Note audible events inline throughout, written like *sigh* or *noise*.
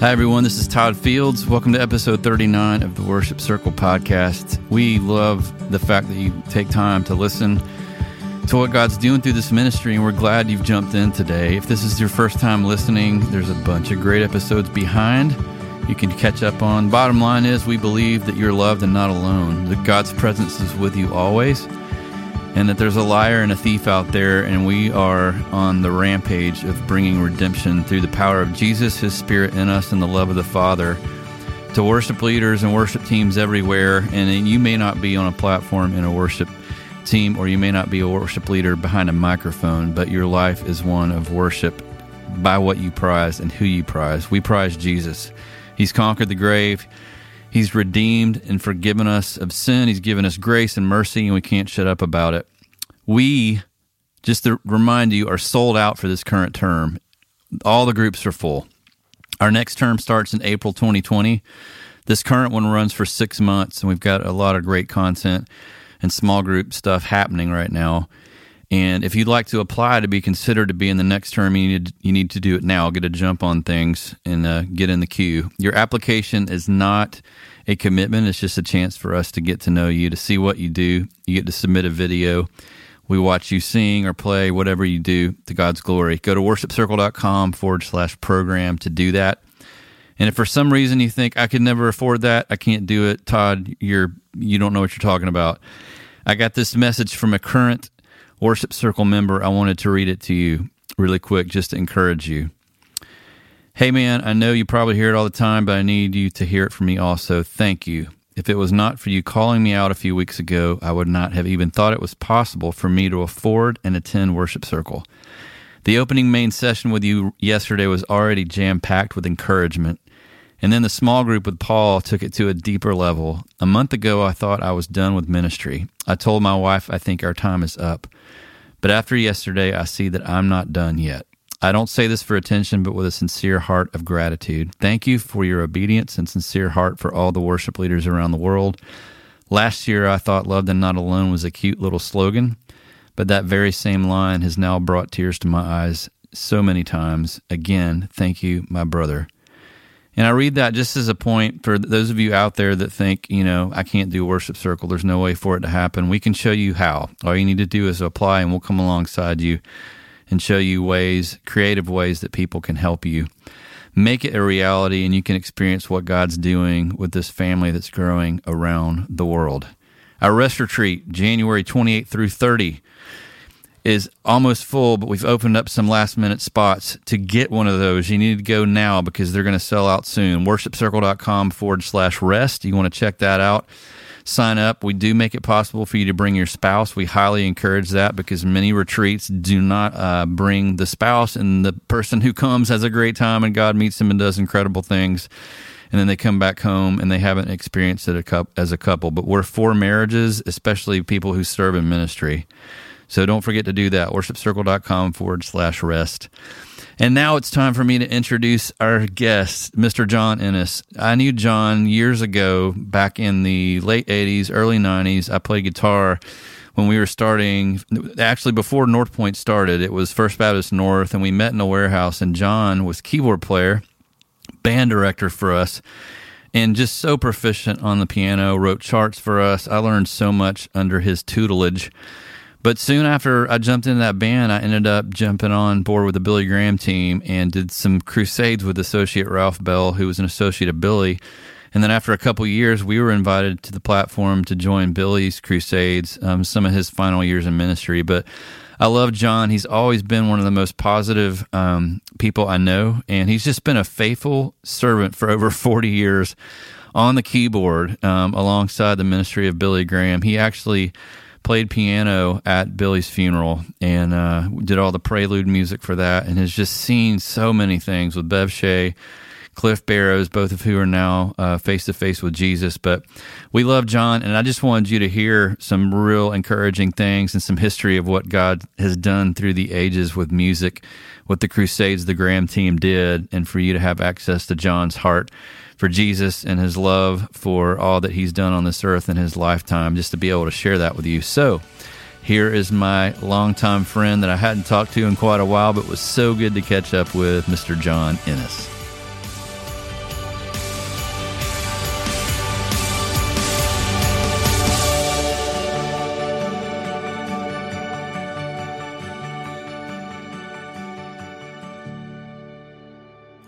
Hi, everyone. This is Todd Fields. Welcome to episode 39 of the Worship Circle podcast. We love the fact that you take time to listen to what God's doing through this ministry, and we're glad you've jumped in today. If this is your first time listening, there's a bunch of great episodes behind you can catch up on. Bottom line is, we believe that you're loved and not alone, that God's presence is with you always, and that there's a liar and a thief out there, and we are on the rampage of bringing redemption through the power of Jesus, His Spirit in us, and the love of the Father to worship leaders and worship teams everywhere. And you may not be on a platform in a worship team, or you may not be a worship leader behind a microphone, but your life is one of worship by what you prize and who you prize. We prize Jesus. He's conquered the grave. He's redeemed and forgiven us of sin. He's given us grace and mercy, and we can't shut up about it. We, just to remind you, are sold out for this current term. All the groups are full. Our next term starts in April 2020. This current one runs for six months, and we've got a lot of great content and small group stuff happening right now. And if you'd like to apply to be considered to be in the next term, you need you need to do it now. Get a jump on things and uh, get in the queue. Your application is not a commitment; it's just a chance for us to get to know you, to see what you do. You get to submit a video. We watch you sing or play, whatever you do to God's glory. Go to worshipcircle.com forward slash program to do that. And if for some reason you think I could never afford that, I can't do it, Todd, you're you don't know what you're talking about. I got this message from a current worship circle member, I wanted to read it to you really quick just to encourage you. Hey man, I know you probably hear it all the time, but I need you to hear it from me also. Thank you. If it was not for you calling me out a few weeks ago, I would not have even thought it was possible for me to afford and attend Worship Circle. The opening main session with you yesterday was already jam packed with encouragement. And then the small group with Paul took it to a deeper level. A month ago, I thought I was done with ministry. I told my wife I think our time is up. But after yesterday, I see that I'm not done yet. I don't say this for attention, but with a sincere heart of gratitude. Thank you for your obedience and sincere heart for all the worship leaders around the world. Last year, I thought Loved and Not Alone was a cute little slogan, but that very same line has now brought tears to my eyes so many times. Again, thank you, my brother. And I read that just as a point for those of you out there that think, you know, I can't do worship circle. There's no way for it to happen. We can show you how. All you need to do is apply, and we'll come alongside you and show you ways, creative ways that people can help you. Make it a reality, and you can experience what God's doing with this family that's growing around the world. Our rest retreat, January 28th through 30 is almost full, but we've opened up some last minute spots to get one of those. You need to go now because they're going to sell out soon. Worshipcircle.com forward slash rest. You want to check that out. Sign up. We do make it possible for you to bring your spouse. We highly encourage that because many retreats do not uh, bring the spouse, and the person who comes has a great time, and God meets them and does incredible things and then they come back home and they haven't experienced it as a couple. But we're for marriages, especially people who serve in ministry. So don't forget to do that. Worshipcircle.com forward slash rest. And now it's time for me to introduce our guest, Mr. John Innes. I knew John years ago, back in the late 80s, early 90s. I played guitar when we were starting, actually before North Point started. It was First Baptist North, and we met in a warehouse, and John was keyboard player, band director for us and just so proficient on the piano, wrote charts for us. I learned so much under his tutelage. But soon after I jumped into that band, I ended up jumping on board with the Billy Graham team and did some crusades with associate Ralph Bell, who was an associate of Billy. And then after a couple years, we were invited to the platform to join Billy's crusades, um, some of his final years in ministry. But I love John. He's always been one of the most positive um, people I know, and he's just been a faithful servant for *laughs* over 40 years on the keyboard um, alongside the ministry of Billy Graham. He actually played piano at Billy's funeral and uh, did all the prelude music for that, and has just seen so many things with Bev Shea, Cliff Barrows, both of who are now face to face with Jesus. But we love John, and I just wanted you to hear some real encouraging things and some history of what God has done through the ages with music, what the Crusades, the Graham team did, and for you to have access to John's heart for Jesus and his love for all that he's done on this earth in his lifetime, just to be able to share that with you. So, here is my longtime friend that I hadn't talked to in quite a while, but was so good to catch up with, Mr. John Innes.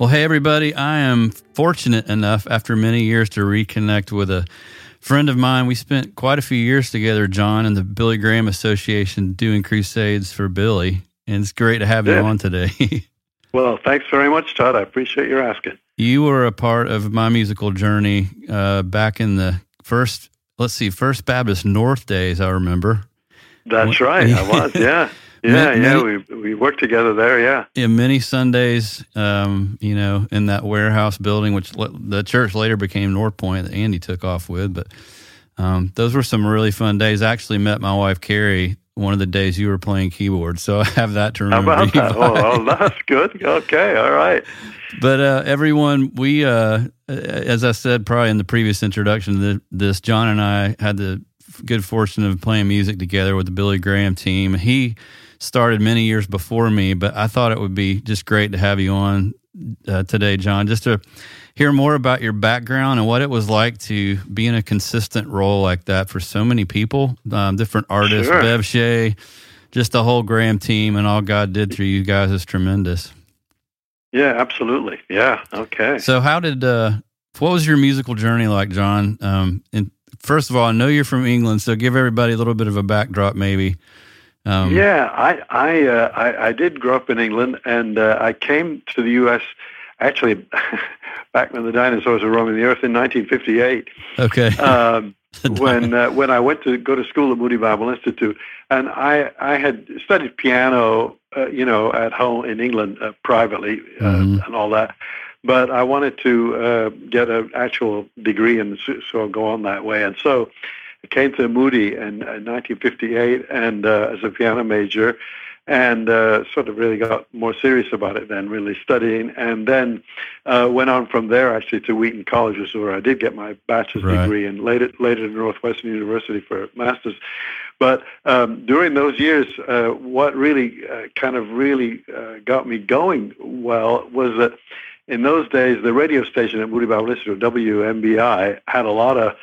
Well, hey, everybody. I am fortunate enough after many years to reconnect with a friend of mine. We spent quite a few years together, John, in the Billy Graham Association doing crusades for Billy. And it's great to have yeah. you on today. *laughs* well, thanks very much, Todd. I appreciate your asking. You were a part of my musical journey uh, back in the first, let's see, First Baptist North days, I remember. That's right. I was, *laughs* yeah. Yeah, many, yeah, we we worked together there. Yeah, yeah. Many Sundays, um, you know, in that warehouse building, which the church later became North Point that Andy took off with. But um, those were some really fun days. I actually met my wife Carrie one of the days you were playing keyboard, so *laughs* I have that to remember. How about that? Oh, oh, that's good. Okay, all right. But uh, everyone, we, uh, as I said, probably in the previous introduction, this John and I had the good fortune of playing music together with the Billy Graham team. He started many years before me, but I thought it would be just great to have you on uh, today, John, just to hear more about your background and what it was like to be in a consistent role like that for so many people, um, different artists, sure. Bev Shea, just the whole Graham team, and all God did through you guys is tremendous. Yeah, absolutely. Yeah. Okay. So, how did uh, what was your musical journey like, John? Um, and first of all, I know you're from England, so give everybody a little bit of a backdrop, maybe. Um, yeah, I I, uh, I, I did grow up in England, and uh, I came to the U.S. actually *laughs* back when the dinosaurs were roaming the earth in 1958. Okay. Um, *laughs* when uh, when I went to go to school at Moody Bible Institute, and I I had studied piano, uh, you know, at home in England uh, privately uh, mm-hmm. and all that, but I wanted to get an actual degree and so I'll go on that way, and so I came to Moody in, in 1958 and uh, as a piano major and uh, sort of really got more serious about it then, really studying, and then uh, went on from there actually to Wheaton College, where I did get my bachelor's right. degree, and later later to Northwestern University for a master's. But um, during those years, uh, what really uh, kind of really uh, got me going well was that in those days, the radio station at Moody Bible Institute, WMBI, had a lot of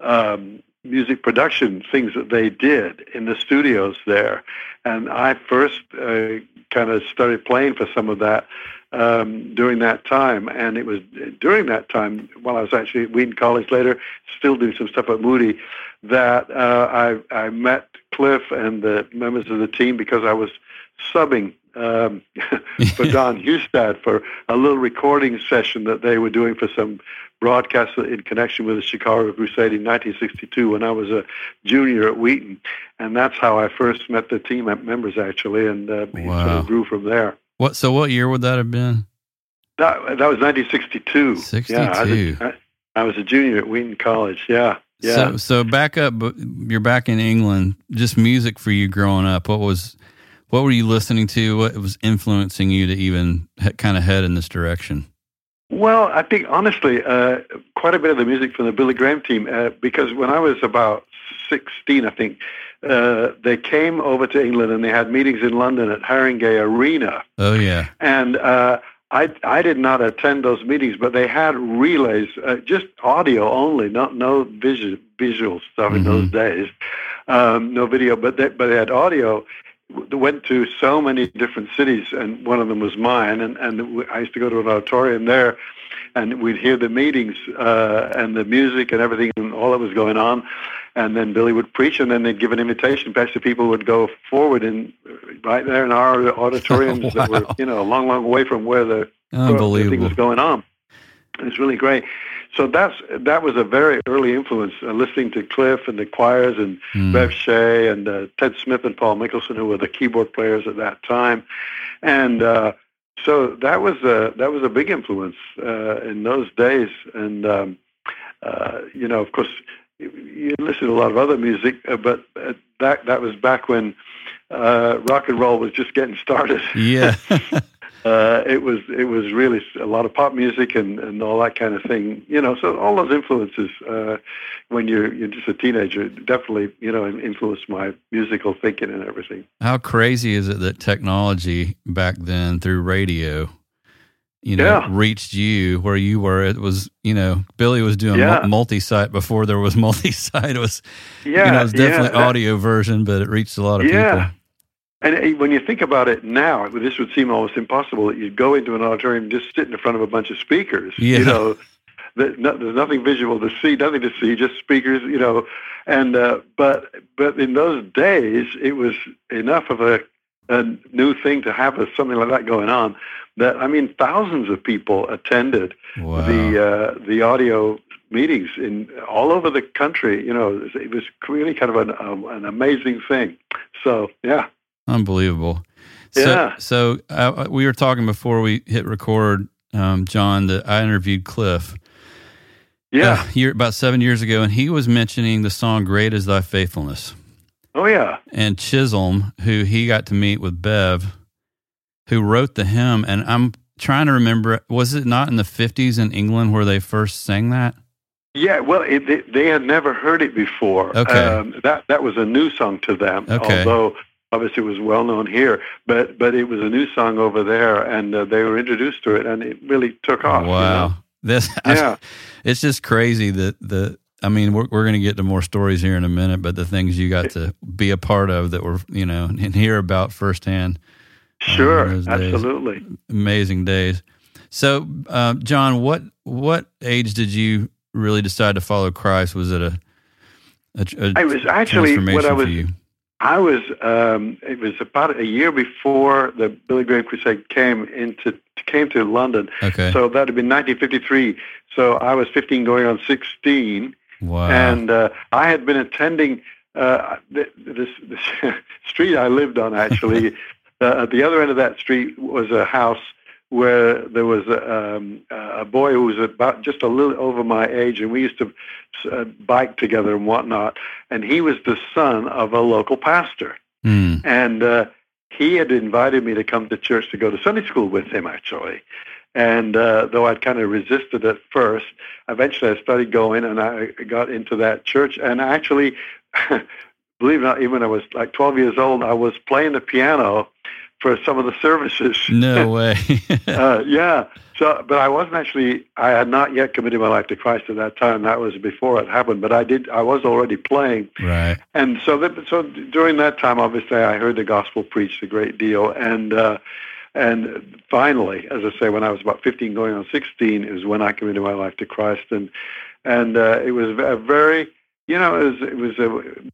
um, music production things that they did in the studios there. And I first uh, kind of started playing for some of that um, during that time. And it was during that time, while I was actually at Wheaton College later, still doing some stuff at Moody, that uh, I, I met Cliff and the members of the team because I was subbing um, *laughs* for Don Hustad for a little recording session that they were doing for some broadcast in connection with the Chicago Crusade in 1962 when I was a junior at Wheaton, and that's how I first met the team members actually, and uh, wow. sort of grew from there. What? So, what year would that have been? That that was 1962. 62. Yeah, I was, a, I was a junior at Wheaton College. Yeah. Yeah. So, so back up. You're back in England. Just music for you growing up. What was, what were you listening to? What was influencing you to even kind of head in this direction? Well, I think honestly, uh, quite a bit of the music from the Billy Graham team, uh, because when I was about 16, I think, uh, they came over to England and they had meetings in London at Haringey Arena. Oh, yeah. And uh, I, I did not attend those meetings, but they had relays, uh, just audio only, not no visual, visual stuff mm-hmm. in those days, um, no video, but they, but they had audio went to so many different cities, and one of them was mine. And, and I used to go to an auditorium there, and we'd hear the meetings uh, and the music and everything and all that was going on. And then Billy would preach, and then they'd give an invitation. Pastor people would go forward and right there in our auditoriums *laughs* wow. that were, you know, a long, long way from where the, the thing was going on. It's really great so that's that was a very early influence. Uh, listening to Cliff and the choirs and mm. Bev Shea and uh, Ted Smith and Paul Mickelson, who were the keyboard players at that time, and uh, so that was a that was a big influence uh, in those days. And um, uh, you know, of course, you, you listen to a lot of other music, uh, but uh, that that was back when uh, rock and roll was just getting started. Yeah. *laughs* uh, it was it was really a lot of pop music and, and all that kind of thing. You know, so all those influences uh, when you're you're just a teenager definitely you know influenced my musical thinking and everything. How crazy is it that technology back then through radio, you know, yeah. reached you where you were? It was you know Billy was doing yeah. multi-site before there was *laughs* multi-site. It was yeah, you know, it was definitely yeah, that, audio version, but it reached a lot of yeah. people And when you think about it now, this would seem almost impossible that you'd go into an auditorium and just sit in front of a bunch of speakers. Yeah. You know, there's nothing visual to see, nothing to see, just speakers. You know, and uh, but but in those days, it was enough of a, a new thing to have a, something like that going on. That I mean, thousands of people attended Wow. the uh, the audio meetings in all over the country. You know, it was really kind of an um, an amazing thing. So yeah. Unbelievable. So, Yeah. So uh, we were talking before we hit record, um, John, that I interviewed Cliff. Yeah. uh, year, about seven years ago, and he was mentioning the song "Great Is Thy Faithfulness." Oh yeah. And Chisholm, who he got to meet with Bev, who wrote the hymn, and I'm trying to remember, was it not in the '50s in England where they first sang that? Yeah, well, it, they, they had never heard it before. Okay. Um, that that was a new song to them, Okay. although obviously it was well known here. But but it was a new song over there, and uh, they were introduced to it, and it really took off. you Wow, know? this *laughs* Yeah. it's just crazy that the. I mean, we're we're going to get to more stories here in a minute, but the things you got to be a part of that were, you know, and hear about firsthand, Sure, those days. absolutely. amazing days. So, uh, John, what what age did you really decide to follow Christ? Was it a, a, a I was actually transformation what I was you? I was. Um, it was about a year before the Billy Graham Crusade came into came to London. Okay. So that had been 1953. So I was 15, going on 16, wow. and uh, I had been attending uh, this, this *laughs* street I lived on. Actually, *laughs* uh, at the other end of that street was a house where there was a, um, a boy who was about just a little over my age, and we used to uh, bike together and whatnot. And he was the son of a local pastor, Hmm. and uh, he had invited me to come to church to go to Sunday school with him, actually. And uh, though I'd kind of resisted at first, eventually I started going, and I got into that church. And actually, *laughs* believe it or not, even when I was like 12 years old, I was playing the piano for some of the services. No *laughs* way. *laughs* uh, yeah. So, but I wasn't actually. I had not yet committed my life to Christ at that time. That was before it happened. But I did. I was already playing, right. and so that, so during that time, obviously, I heard the gospel preached a great deal, and uh, and finally, as I say, when I was about 15, going on 16, is when I committed my life to Christ, and and uh, it was a very you know, it was, it was a,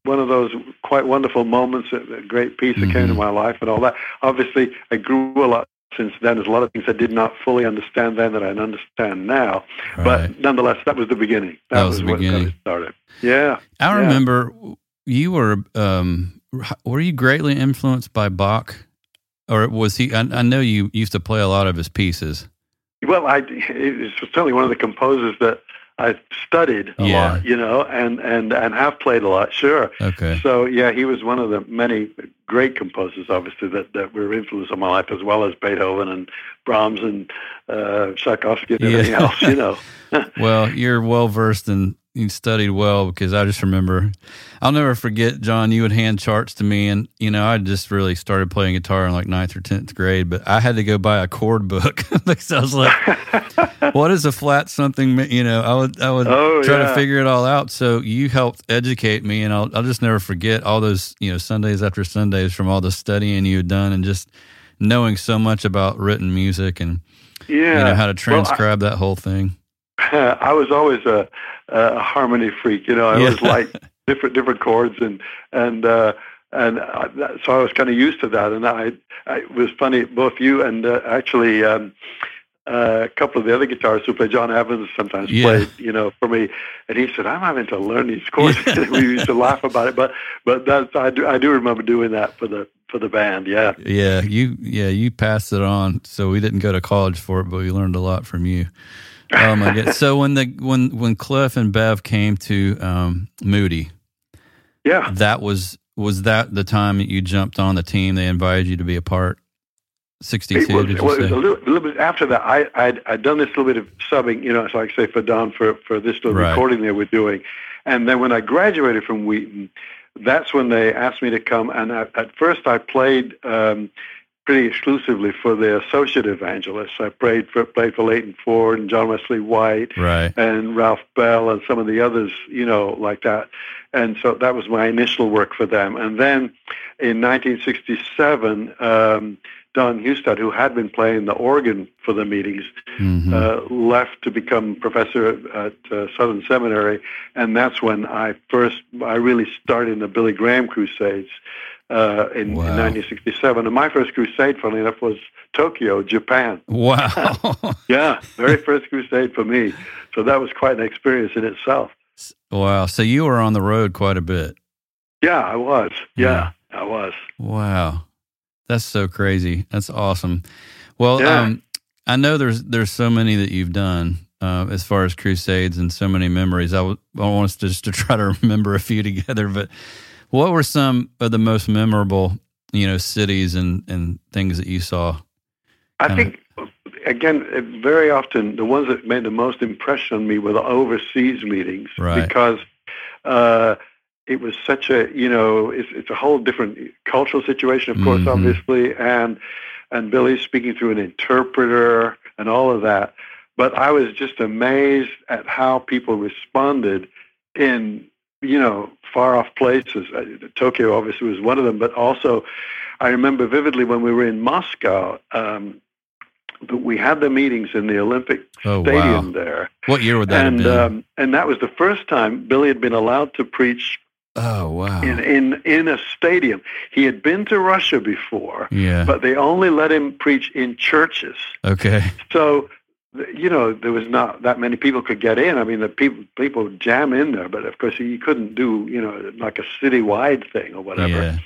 one of those quite wonderful moments, a great peace that came to Mhm. my life and all that. Obviously, I grew a lot since then. There's a lot of things I did not fully understand then that I understand now. Right. But nonetheless, that was the beginning. That was the beginning. it started. Yeah. I yeah. remember you were um, were you greatly influenced by Bach, or was he? I, I know you used to play a lot of his pieces. Well, I it was certainly one of the composers that I studied a Yeah. lot, you know, and and and have played a lot. Sure. Okay. So yeah, he was one of the many great composers, obviously, that, that were influenced on my life, as well as Beethoven and Brahms and uh, Tchaikovsky and Yeah. everything else. You know. *laughs* Well, you're well versed and you studied well because I just remember, I'll never forget, John, you would hand charts to me. And, you know, I just really started playing guitar in like ninth or 10th grade, but I had to go buy a chord book *laughs* because I was like, *laughs* what is a flat something? me- You know, I would, I would Oh, try to figure it all out. So you helped educate me and I'll, I'll just never forget all those, you know, Sundays after Sundays from all the studying you had done and just knowing so much about written music and, yeah. you know, how to Well, I- transcribe that whole thing. *laughs* I was always a, a harmony freak. You know, I Yeah. always *laughs* liked different different chords and and uh, and uh, so I was kind of used to that. And I, I it was funny. Both you and uh, actually um, uh, a couple of the other guitarists who play, John Evans, sometimes Yeah. played. You know, for me. And he said, "I'm having to learn these chords." *laughs* we used to laugh about it, but but that's I do I do remember doing that for the for the band. Yeah. Yeah, you yeah you passed it on. So we didn't go to college for it, but we learned a lot from you. Oh my god! So when the when when Cliff and Bev came to um, Moody, Yeah. that was was that the time that you jumped on the team? They invited you to be a part. Sixty two, was, did you well, it was say? a little, a little bit after that. I, I'd, I'd done this little bit of subbing, you know, so like I say for Don for, for this little Right. recording they were doing. And then when I graduated from Wheaton, that's when they asked me to come. And I, at first I played um, pretty exclusively for the associate evangelists. I prayed for played for Leighton Ford and John Wesley White right. and Ralph Bell and some of the others, you know, like that. And so that was my initial work for them. And then in 1967, um, Don Hustad, who had been playing the organ for the meetings, Mhm. uh, left to become professor at uh, Southern Seminary, and that's when I first I really started in the Billy Graham Crusades uh, in, Wow. in 1967. And my first crusade, funnily enough, was Tokyo, Japan. wow. *laughs* Yeah, very first crusade for me. So that was quite an experience in itself. wow. So you were on the road quite a bit. Yeah, I was. Yeah, I was. Wow. That's so crazy. That's awesome. Well, Yeah. um, I know there's there's so many that you've done uh, as far as crusades and so many memories. I, w- I want us to just to *laughs* try to remember a few together. But what were some of the most memorable, you know, cities and and things that you saw? I think, again, very often the ones that made the most impression on me were the overseas meetings Right. because uh, it was such a, you know, it's, it's a whole different cultural situation, of course, Mhm. obviously, and and Billy's speaking through an interpreter and all of that. But I was just amazed at how people responded in, you know, far off places. Uh, Tokyo obviously was one of them, but also I remember vividly when we were in Moscow, um, that we had the meetings in the Olympic Oh Stadium wow! there, What year would that and have been? um, and that was the first time Billy had been allowed to preach oh wow! in in in a stadium. He had been to Russia before, yeah. but they only let him preach in churches. okay. So. You know, there was not that many people could get in. I mean, the people people jam in there, but of course you couldn't do you know like a citywide thing or whatever. Yeah.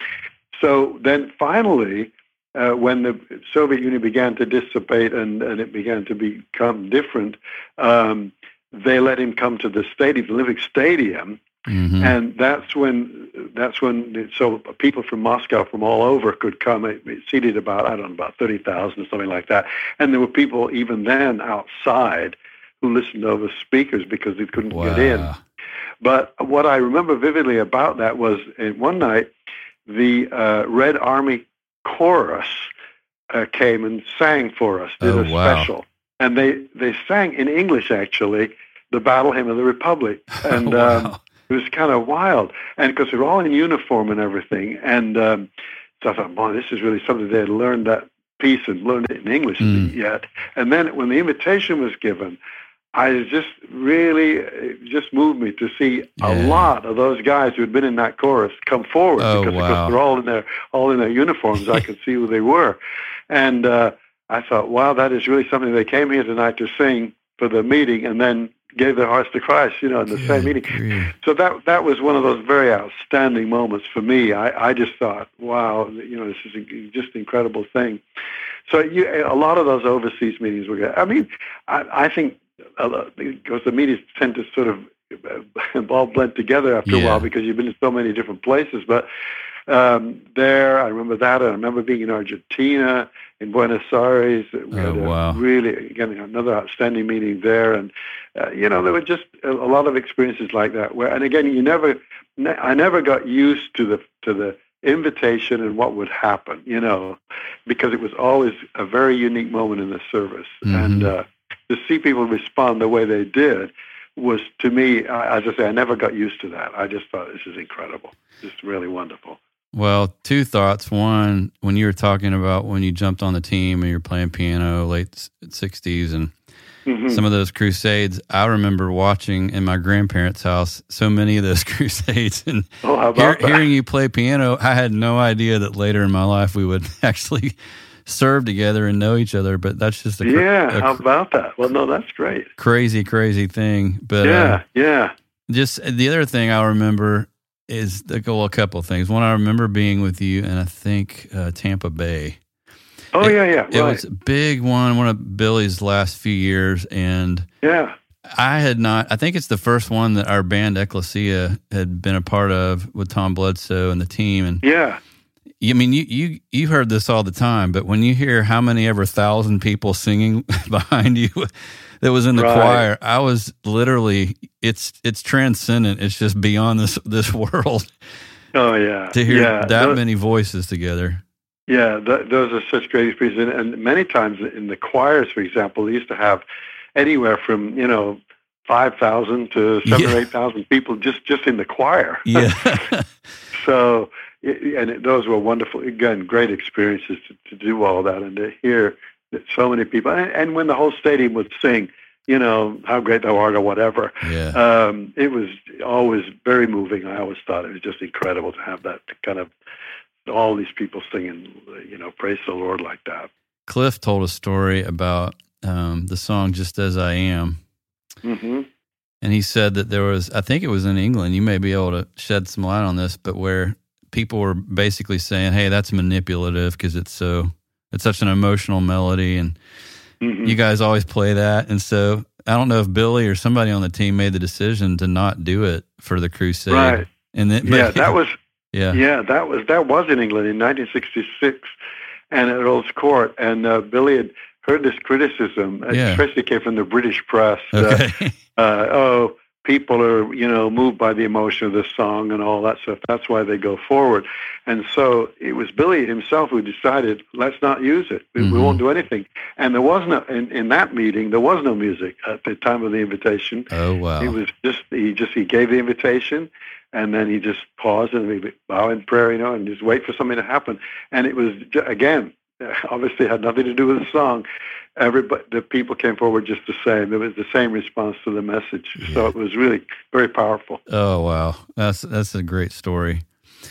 So then finally, uh, when the Soviet Union began to dissipate and, and it began to become different, um, they let him come to the stadium, the Olympic Stadium, hmm and that's when that's when so people from Moscow from all over could come. It seated about I don't know about thirty thousand or something like that, and there were people even then outside who listened over speakers because they couldn't wow. get in. But what I remember vividly about that was uh, one night the uh, Red Army Chorus uh, came and sang for us, did Oh, a wow. special, and they they sang in English actually the Battle Hymn of the Republic, *laughs* and wow. um, it was kind of wild, and because they're all in uniform and everything, and um, so I thought, boy, this is really something they had learned that piece and learned it in English Mm. yet. And then when the invitation was given, I just really it just moved me to see a lot of those guys who had been in that chorus come forward Oh, because wow. course they're all in their all in their uniforms. I could see who they were, and uh, I thought, wow, that is really something. They came here tonight to sing for the meeting, and then gave their hearts to Christ, you know, in the same meeting. So that that was one of those very outstanding moments for me. I, I just thought, wow, you know, this is a, just an incredible thing. So you, a lot of those overseas meetings were good. I mean, I, I think a lot, because the meetings tend to sort of *laughs* all blend together after a while because you've been in so many different places. But um, there, I remember that. I remember being in Argentina, in Buenos Aires. We Oh, wow. really, again, another outstanding meeting there. And, uh, you know, there were just a, a lot of experiences like that. Where, and again, you never, ne- I never got used to the, to the invitation and what would happen, you know, because it was always a very unique moment in the service. And Mhm. uh, to see people respond the way they did was, to me, I- as I say, I never got used to that. I just thought this is incredible. Just really wonderful. Well, two thoughts. One, when you were talking about when you jumped on the team and you're playing piano late '60s and Mhm. some of those crusades, I remember watching in my grandparents' house so many of those *laughs* crusades and oh, hear, hearing you play piano. I had no idea that later in my life we would *laughs* actually serve together and know each other. But that's just a, yeah, a how about that? Well, no, that's great. crazy, crazy thing. But uh, yeah, yeah. just the other thing I remember is the, well, a couple of things. One, I remember being with you and I think uh, Tampa Bay. Oh, It- yeah, yeah. It was a big one, one of Billy's last few years, and yeah. I had not. I think it's the first one that our band Ecclesia had been a part of with Tom Bledsoe and the team. And Yeah. I mean, you you you heard this all the time, but when you hear how many ever thousand people singing *laughs* behind you that was in the Right. choir, I was literally it's it's transcendent. It's just beyond this *laughs* this world Oh, yeah. to hear yeah. that Those- many voices together. Yeah, th- those are such great experiences, and, and many times in the choirs, for example, they used to have anywhere from you know five thousand to seven Yeah. or eight thousand people just just in the choir. *laughs* Yeah. So, and it, those were wonderful. Again, great experiences to, to do all that and to hear so many people. And, and when the whole stadium would sing, you know, how great thou art or whatever, yeah. um, it was always very moving. I always thought it was just incredible to have that kind of all these people singing, you know, praise the Lord like that. Cliff told a story about um, the song "Just as I Am," hmm and he said that there was, I think it was in England. You may be able to shed some light on this, but where people were basically saying, "Hey, that's manipulative because it's so it's such an emotional melody, and hmm you guys always play that." And so I don't know if Billy or somebody on the team made the decision to not do it for the crusade. Right. And then, Yeah, but- that *laughs* was yeah, Yeah, that was that was in England in 1966, and at Earl's Court. And uh, Billy had heard this criticism, uh, Yeah. especially came from the British press. Uh, *laughs* uh, oh, people are you know moved by the emotion of this song and all that stuff. That's why they go forward. And so it was Billy himself who decided, let's not use it. We, we Mhm. won't do anything. And there was no in, in that meeting. There was no music at the time of the invitation. oh wow. He was just he just he gave the invitation, and then he just paused and he bow in prayer, you know, and just wait for something to happen. And it was again, *laughs* obviously, had nothing to do with the song. Everybody, the people came forward just the same. It was the same response to the message. So it was really very powerful. oh wow. That's that's a great story.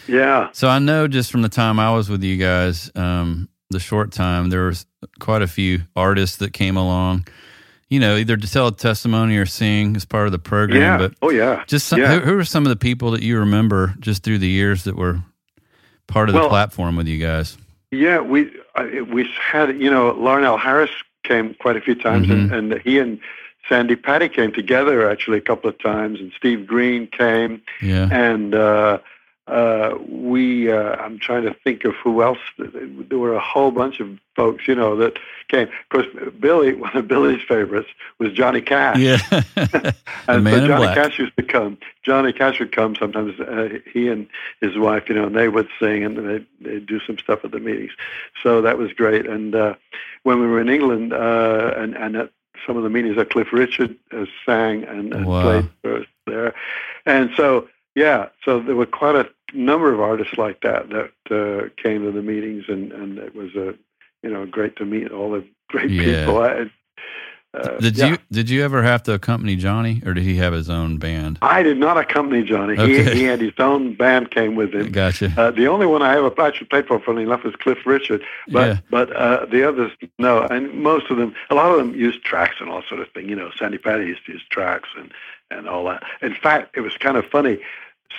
Yeah, So I know just from the time I was with you guys, um, the short time, there was quite a few artists that came along, you know, either to tell a testimony or sing as part of the program. yeah, But oh yeah. just some, Yeah. who, who are some of the people that you remember just through the years that were part of the platform with you guys? Yeah, we we had you know Larnell Harris came quite a few times, and, and he and Sandi Patty came together actually a couple of times, and Steve Green came, Yeah. and uh, uh, we uh, I'm trying to think of who else. There were a whole bunch of folks, you know, that came. Of course, Billy, *laughs* one of Billy's favorites was Johnny Cash. Yeah. *laughs* *laughs* And so Johnny. Cash used to come. Johnny Cash would come sometimes. Uh, he and his wife, you know, and they would sing and they they'd do some stuff at the meetings. So that was great. And uh, when we were in England, uh, and and at some of the meetings, that Cliff Richard uh, sang and, and Wow. played for us there. And so yeah, so there were quite a number of artists like that that uh, came to the meetings, and and it was a you know great to meet all the great Yeah. people. I, uh, Did yeah. you did you ever have to accompany Johnny, or did he have his own band? I did not accompany Johnny. Okay. He, he had his own band came with him. Gotcha. Uh, the only one I ever actually played for, funny enough, was Cliff Richard. But Yeah. but uh, the others, no. And most of them, a lot of them used tracks and all sort of thing. You know, Sandi Patty used to use tracks and, and all that. In fact, it was kind of funny.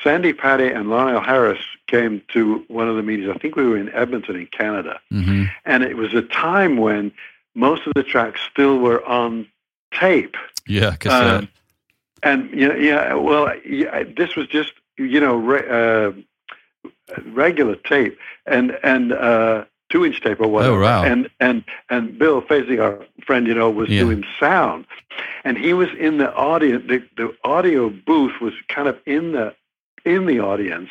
Sandi Patty and Lionel Harris came to one of the meetings. I think we were in Edmonton in Canada. hmm And it was a time when most of the tracks still were on tape. Yeah. Cassette. Um, and you know, yeah, well, yeah, this was just you know re- uh, regular tape and and uh, two inch tape or whatever. Oh, wow. And and and Bill Facey, our friend, you know, was Yeah. doing sound, and he was in the audience. The, the audio booth was kind of in the in the audience,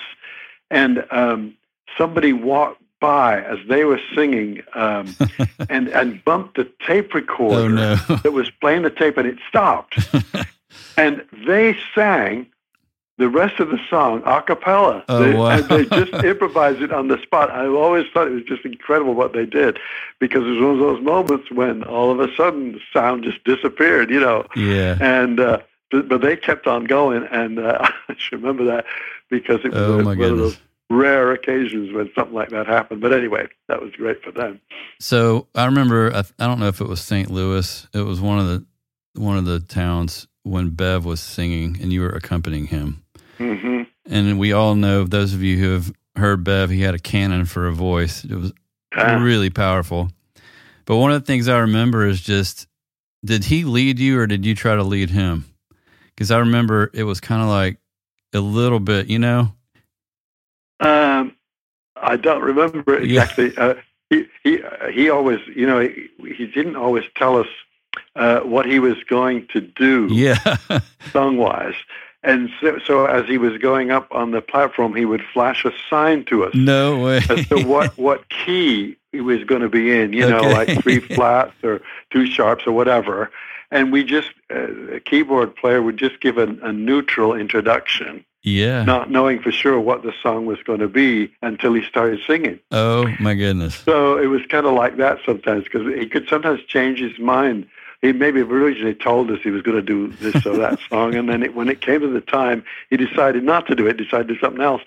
and um, somebody walked by as they were singing um, *laughs* and and bumped the tape recorder oh no. *laughs* that was playing the tape and it stopped. *laughs* and they sang the rest of the song a cappella. Oh, they, wow. And they just improvised it on the spot. I always thought it was just incredible what they did because it was one of those moments when all of a sudden the sound just disappeared, you know. yeah. And, uh, but, but they kept on going. And uh, I should remember that because it was Oh one my of goodness. those rare occasions when something like that happened. But anyway, that was great for them. So I remember. I, I don't know if it was St. Louis. It was one of the one of the towns when Bev was singing, and you were accompanying him. hmm And we all know those of you who have heard Bev. He had a cannon for a voice. It was really powerful. But one of the things I remember is just did he lead you or did you try to lead him? Because I remember it was kind of like a little bit, you know. Um, I don't remember Yeah. exactly. Uh, he he he always, you know, he, he didn't always tell us uh, what he was going to do Yeah. *laughs* song wise, And so, so as he was going up on the platform, he would flash a sign to us. No way. as to what, *laughs* what key he was going to be in, you know, like three *laughs* flats or two sharps or whatever. And we just, uh, a keyboard player would just give a, a neutral introduction, Yeah. not knowing for sure what the song was going to be until he started singing. Oh my goodness. So it was kind of like that sometimes because he could sometimes change his mind. He maybe originally told us he was going to do this or that *laughs* song, and then it, when it came to the time, he decided not to do it, decided to do something else.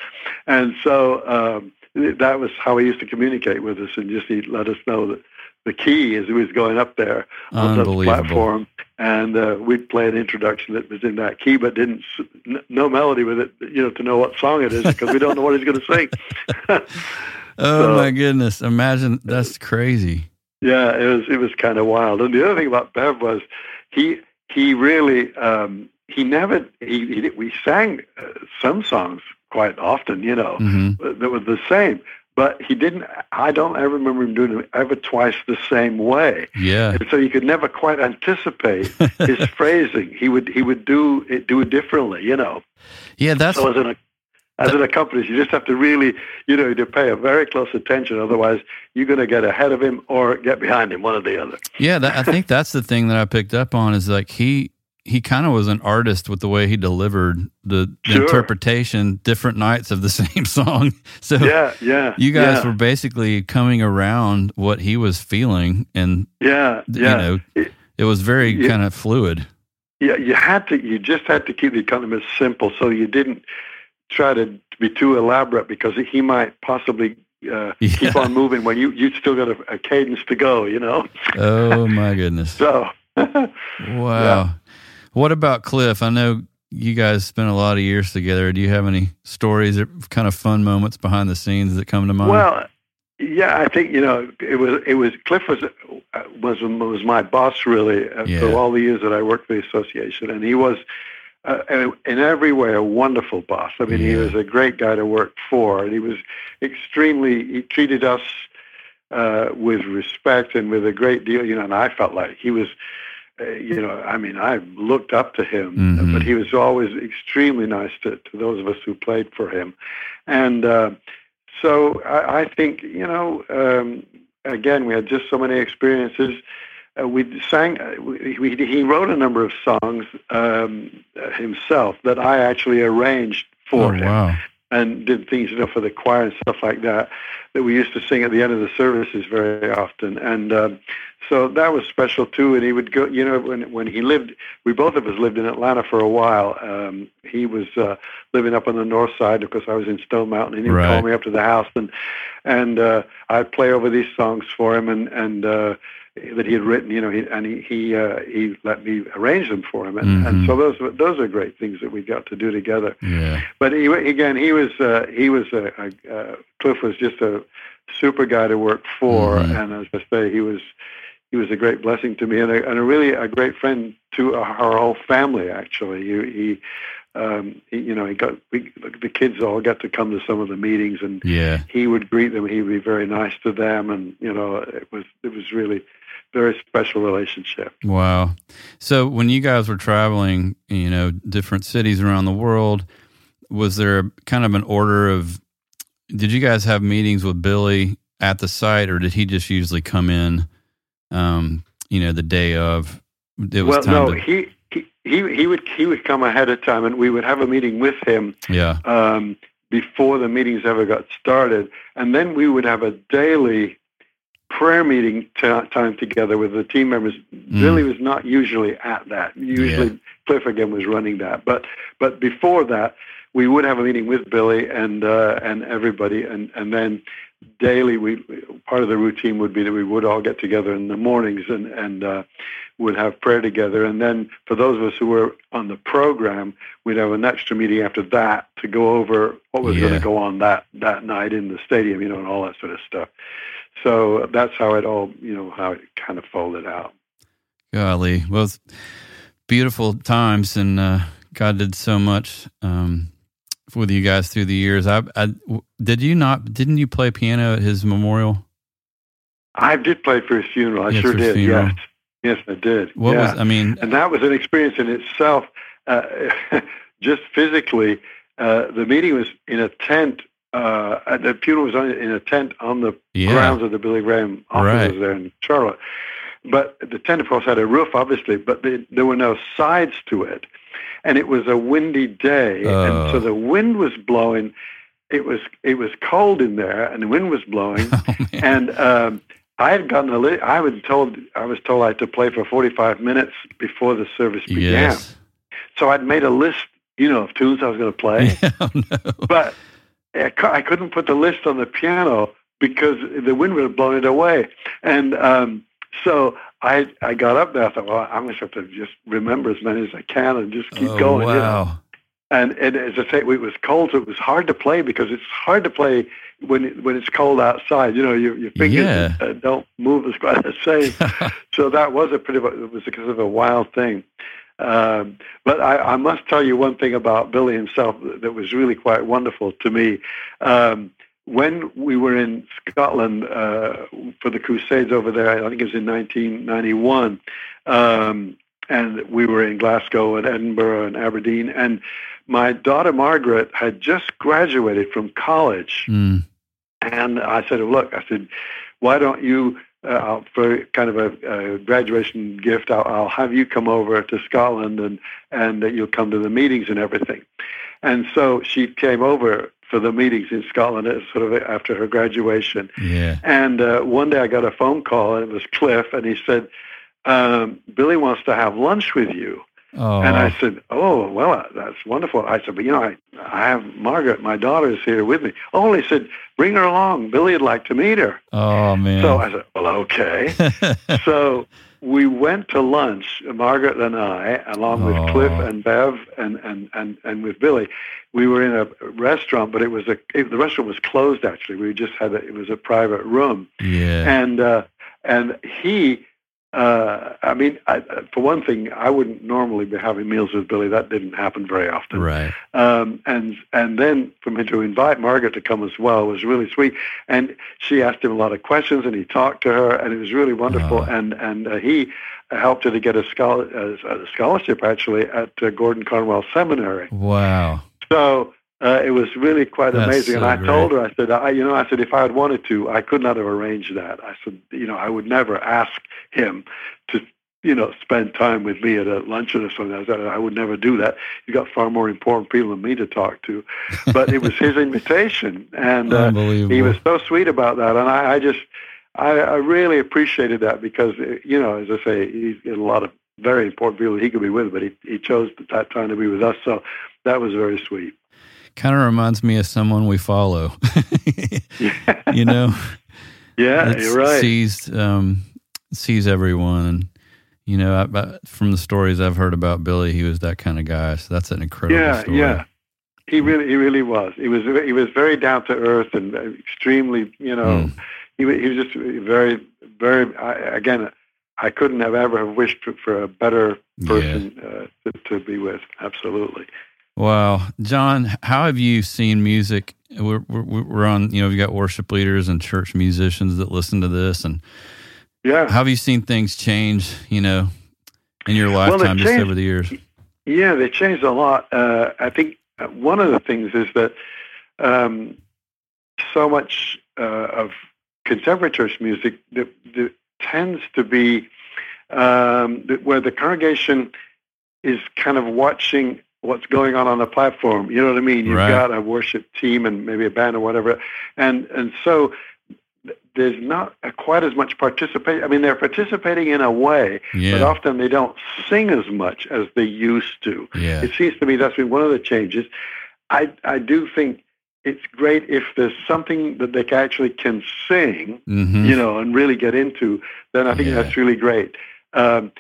And so um, that was how he used to communicate with us, and just he'd let us know that the key as he was going up there on the platform, and uh, we'd play an introduction that was in that key, but didn't no melody with it, you know, to know what song it is because we don't know what he's going to sing. *laughs* Oh So- my goodness. Imagine that's crazy. Yeah, it was it was kind of wild. And the other thing about Bev was he he really um, he never he, he we sang uh, some songs quite often, you know, hmm that was the same. But he didn't. I don't ever remember him doing it ever twice the same way, Yeah. and so you could never quite anticipate his *laughs* phrasing. He would he would do it do it differently, you know. Yeah, that's So as an as an accompanist, you just have to really, you know, to pay a very close attention. Otherwise, you're going to get ahead of him or get behind him, one or the other. yeah, that, I think that's the thing that I picked up on is like he he kind of was an artist with the way he delivered the, the Sure. interpretation different nights of the *laughs* same song. So Yeah, yeah. you guys yeah, were basically coming around what he was feeling and yeah, you know It- it was very Yeah. kind of fluid. yeah, you had to. You just had to keep the economist simple, so you didn't try to be too elaborate because he might possibly uh, *laughs* keep on moving when you you still got a, a cadence to go. You know, Oh my goodness. *laughs* so. Wow. What about Cliff? I know you guys spent a lot of years together. Do you have any stories or kind of fun moments behind the scenes that come to mind? Well, yeah, I think you know it was it was Cliff was uh, was was my boss really uh, Yeah. for all the years that I worked for the association, and he was uh, in every way a wonderful boss. I mean, he was a great guy to work for, and he was extremely. He treated us uh, with respect and with a great deal, you know. And I felt like he was. Uh, you know, I mean, I looked up to him, Mhm. but he was always extremely nice to, to those of us who played for him. And uh, so I, I think, you know, um, again, we had just so many experiences. Uh, we sang, uh, we, we, he wrote a number of songs um, himself that I actually arranged for oh, him wow. And did things, you know, for the choir and stuff like that, that we used to sing at the end of the services very often. And um, so that was special too. And he would go, you know, when when he lived, we both of us lived in Atlanta for a while. Um, he was uh, living up on the north side because I was in Stone Mountain, and he would Right. call me up to the house, and and uh, I'd play over these songs for him, and and. Uh, that he had written, you know, he, and he he, uh, he let me arrange them for him, and, and Mhm. so those those are great things that we got to do together Yeah. but he again he was uh, he was a, a, uh, Cliff was just a super guy to work for, Mhm. and as I say, he was he was a great blessing to me and a, and a really a great friend to our whole family. Actually, he, he, um, he you know he got we, the kids all got to come to some of the meetings, and Yeah. he would greet them. He would be very nice to them, and you know it was it was really very special relationship. Wow. So when you guys were traveling, you know, different cities around the world, was there kind of an order of did you guys have meetings with Billy at the site or did he just usually come in um, you know, the day of it was well, time no, to he, he he would he would come ahead of time, and we would have a meeting with him Yeah. um, before the meetings ever got started, and then we would have a daily prayer meeting t- time together with the team members. Billy was not usually at that. Usually, Cliff again was running that, but but before that, we would have a meeting with Billy and uh, and everybody, and and then daily we part of the routine would be that we would all get together in the mornings and and uh, would have prayer together. And then for those of us who were on the program we'd have an extra meeting after that to go over what was going to go on that that night in the stadium you know and all that sort of stuff so that's how it all you know how it kind of folded out Golly. Well, beautiful times, and uh, God did so much um, with you guys through the years. I, I, did you not? Didn't you play piano at his memorial? i did play for his funeral i Yes, sure did funeral. yes yes i did What yeah. was? I mean, and that was an experience in itself. Uh, *laughs* just physically, uh, the meeting was in a tent. Uh, the funeral was in a tent on the yeah. grounds of the Billy Graham offices right. there in Charlotte. But the tent, of course, had a roof, obviously, but the, there were no sides to it. And it was a windy day, uh. and so the wind was blowing. It was it was cold in there, and the wind was blowing. *laughs* Oh, and um, I had gotten a li- I was told I was told I had to play for 45 minutes before the service began. Yes. So I'd made a list, you know, of tunes I was going to play. *laughs* Oh, no. But I couldn't put the list on the piano because the wind would have blown it away. And um, so I I got up there. I thought, well, I'm going to have to just remember as many as I can and just keep oh, going. Wow. You know? And, and as I say, it was cold, so it was hard to play because it's hard to play when it, when it's cold outside. You know, your your fingers yeah. Uh, don't move as quite the same. so that was a pretty it was kind of a wild thing. Um, but I, I, must tell you one thing about Billy himself that was really quite wonderful to me. Um, when we were in Scotland uh, for the Crusades over there, I think it was in 1991, um, and we were in Glasgow and Edinburgh and Aberdeen, and my daughter Margaret had just graduated from college. Mm. And I said, look, I said, why don't you uh, for kind of a, a graduation gift, I'll, I'll, have you come over to Scotland and and that you'll come to the meetings and everything. And so she came over for the meetings in Scotland, uh, sort of after her graduation. Yeah. And uh, one day I got a phone call, and it was Cliff, and he said, um, "Billy wants to have lunch with you." Oh. And I said, "Oh, well, that's wonderful." I said, "But you know, I, I have Margaret, my daughter, is here with me." Oh, he said, "Bring her along. Billy would like to meet her." Oh man! So I said, "Well, okay." *laughs* so we went to lunch, Margaret and I, along with oh. Cliff and Bev and, and, and, and with Billy. We were in a restaurant, but it was a it, the restaurant was closed. Actually, we just had a, it was a private room. Yeah. And uh, and he uh, I mean, I, for one thing, I wouldn't normally be having meals with Billy. That didn't happen very often. Right. Um, and and then for me to invite Margaret to come as well was really sweet. And she asked him a lot of questions, and he talked to her, and it was really wonderful. Oh. And and uh, he helped her to get a, scholar, a scholarship actually at uh, Gordon Conwell Seminary. Wow. So uh, it was really quite That's amazing. So and I great. told her, I said, I, you know, I said, if I had wanted to, I could not have arranged that. I said, you know, I would never ask him to, you know, spend time with me at a luncheon or something. I said, I would never do that. You got far more important people than me to talk to. But it was his *laughs* invitation, and uh, he was so sweet about that. And I, I just, I, I really appreciated that because, you know, as I say, he's got a lot of very important people he could be with, but he, he chose at that time to be with us. So that was very sweet kind of reminds me of someone we follow. *laughs* you know, *laughs* yeah, you're right. Sees um, sees everyone, and you know, I, I, from the stories I've heard about Billy, he was that kind of guy. So that's an incredible yeah, story. Yeah, he really, he really was. He was, he was very down to earth and extremely, you know, mm. he, he was just very, very. I, again, I couldn't have ever have wished for, for a better person yeah. uh, to, to be with. Absolutely. Wow, John, how have you seen music? We're, we're, we're on, you know, we've got worship leaders and church musicians that listen to this, and yeah, how have you seen things change? You know, in your lifetime, well, just over the years. Yeah, they changed a lot. Uh, I think one of the things is that um, so much uh, of contemporary church music that, that tends to be um, where the congregation is kind of watching what's going on on the platform. You know what I mean? You've right. got a worship team and maybe a band or whatever, and and so there's not quite as much participation. I mean, they're participating in a way, yeah. but often they don't sing as much as they used to. Yeah. It seems to me that's been one of the changes. I I do think it's great if there's something that they actually can sing, mm-hmm. you know, and really get into. Then I think yeah. that's really great. Um,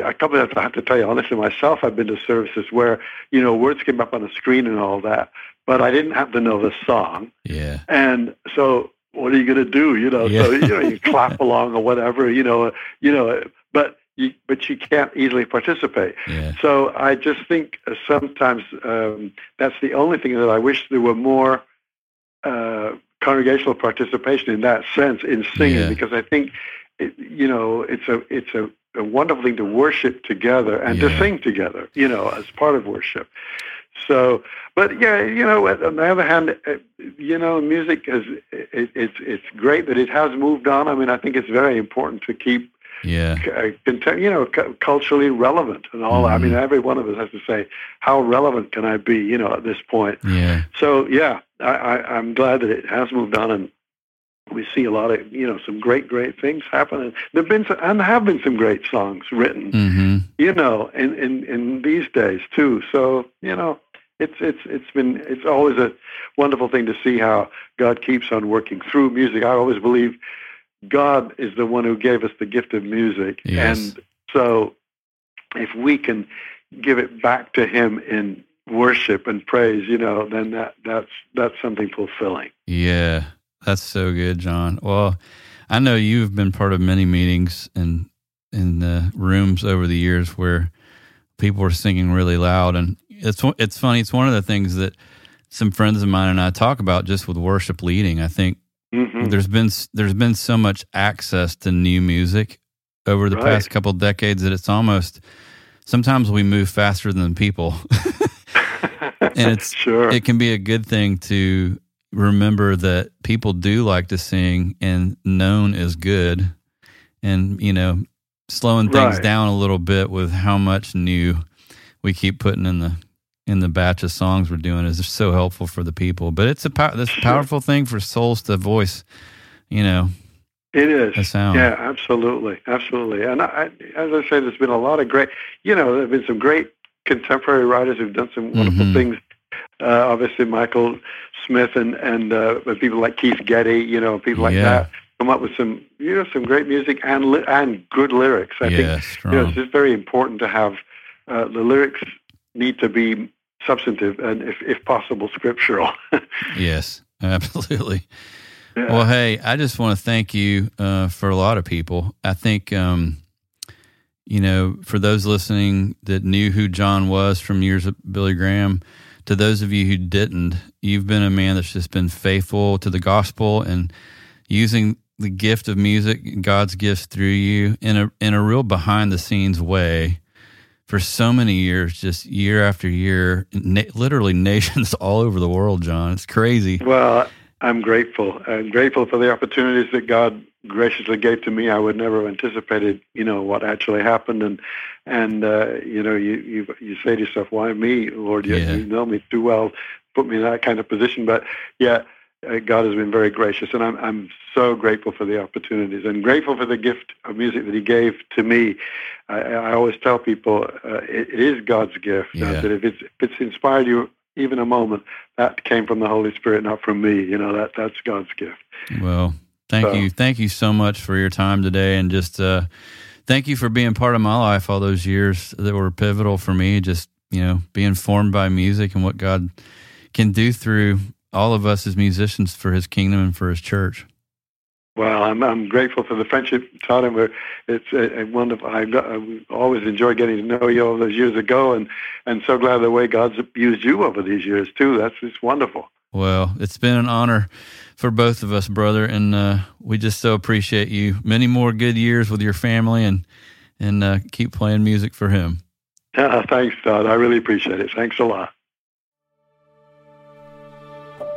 a couple of I have to tell you honestly myself, I've been to services where you know words came up on the screen and all that, but I didn't have to know the song. Yeah. And so, what are you going to do? You know, yeah. so you know, you *laughs* clap along or whatever. You know, you know, but you but you can't easily participate. Yeah. So I just think sometimes um, that's the only thing that I wish there were more. Uh, congregational participation in that sense in singing yeah. because I think it, you know it's a it's a a wonderful thing to worship together and yeah. to sing together, you know, as part of worship. So, but yeah, you know, on the other hand, uh, you know, music is it, it's it's great that it has moved on. I mean, I think it's very important to keep yeah uh, you know culturally relevant and all mm-hmm. i mean every one of us has to say how relevant can i be you know at this point yeah so yeah I, I i'm glad that it has moved on and we see a lot of you know some great great things happening. There've been some, and have been some great songs written mm-hmm. you know in in in these days too. So you know it's it's it's been it's always a wonderful thing to see how god keeps on working through music. I always believe god is the one who gave us the gift of music. Yes. and so if we can give it back to him in worship and praise you know then that that's that's something fulfilling. Yeah that's so good, John. Well, I know you've been part of many meetings and in the rooms over the years where people were singing really loud, and it's it's funny. It's one of the things that some friends of mine and I talk about just with worship leading. I think mm-hmm. there's been there's been so much access to new music over the right. past couple decades that it's almost sometimes we move faster than people. *laughs* *laughs* and it's sure. it can be a good thing to remember that people do like to sing and known is good and you know slowing things right. down a little bit with how much new we keep putting in the in the batch of songs we're doing is so helpful for the people but it's a pow- this sure. powerful thing for souls to voice you know it is a sound. yeah absolutely absolutely and I, as i say there's been a lot of great you know there have been some great contemporary writers who've done some wonderful mm-hmm. things uh, obviously Michael Smith and and uh, people like Keith Getty, you know, people like yeah. that come up with some you know some great music and li- and good lyrics. I yeah, think strong. you know, it's just very important to have uh, the lyrics need to be substantive and if if possible scriptural. *laughs* yes, absolutely. Yeah. Well, hey, I just want to thank you uh, for a lot of people. I think, um, you know, for those listening that knew who John was from years of Billy Graham, to those of you who didn't, you've been a man that's just been faithful to the gospel and using the gift of music, God's gifts through you in a in a real behind the scenes way for so many years, just year after year, na- literally *laughs* nations all over the world. John, it's crazy. Well, I'm grateful. I'm grateful for the opportunities that God graciously gave to me. I would never have anticipated, you know, what actually happened. And and uh, you know, you you you say to yourself, "Why me, Lord? You, yeah. you know me too well. Put me in that kind of position." But yeah, uh, God has been very gracious, and I'm I'm so grateful for the opportunities and grateful for the gift of music that He gave to me. I, I always tell people uh, it, it is God's gift. Yeah. That if it's if it's inspired you even a moment, that came from the Holy Spirit, not from me. You know that that's God's gift. Well, thank so. you, thank you so much for your time today, and just uh, thank you for being part of my life all those years that were pivotal for me. Just you know, being formed by music and what God can do through all of us as musicians for His kingdom and for His church. Well, I'm I'm grateful for the friendship, Todd, and we're, it's a, a wonderful. I, I always enjoy getting to know you all those years ago, and and so glad the way God's used you over these years too. That's it's wonderful. Well, it's been an honor for both of us, brother, and uh, we just so appreciate you. Many more good years with your family, and and uh, keep playing music for Him. Yeah, *laughs* thanks, Todd. I really appreciate it. Thanks a lot.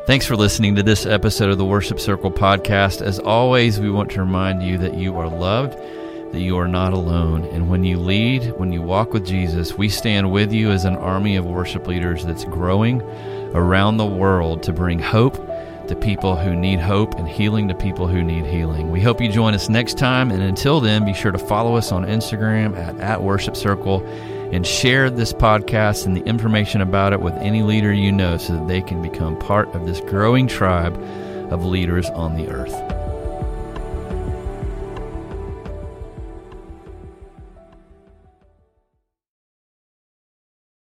Thanks for listening to this episode of the Worship Circle podcast. As always, we want to remind you that you are loved, that you are not alone. And when you lead, when you walk with Jesus, we stand with you as an army of worship leaders that's growing around the world to bring hope to people who need hope and healing to people who need healing. We hope you join us next time. And until then, be sure to follow us on Instagram at, at Worship Circle and share this podcast and the information about it with any leader you know so that they can become part of this growing tribe of leaders on the earth.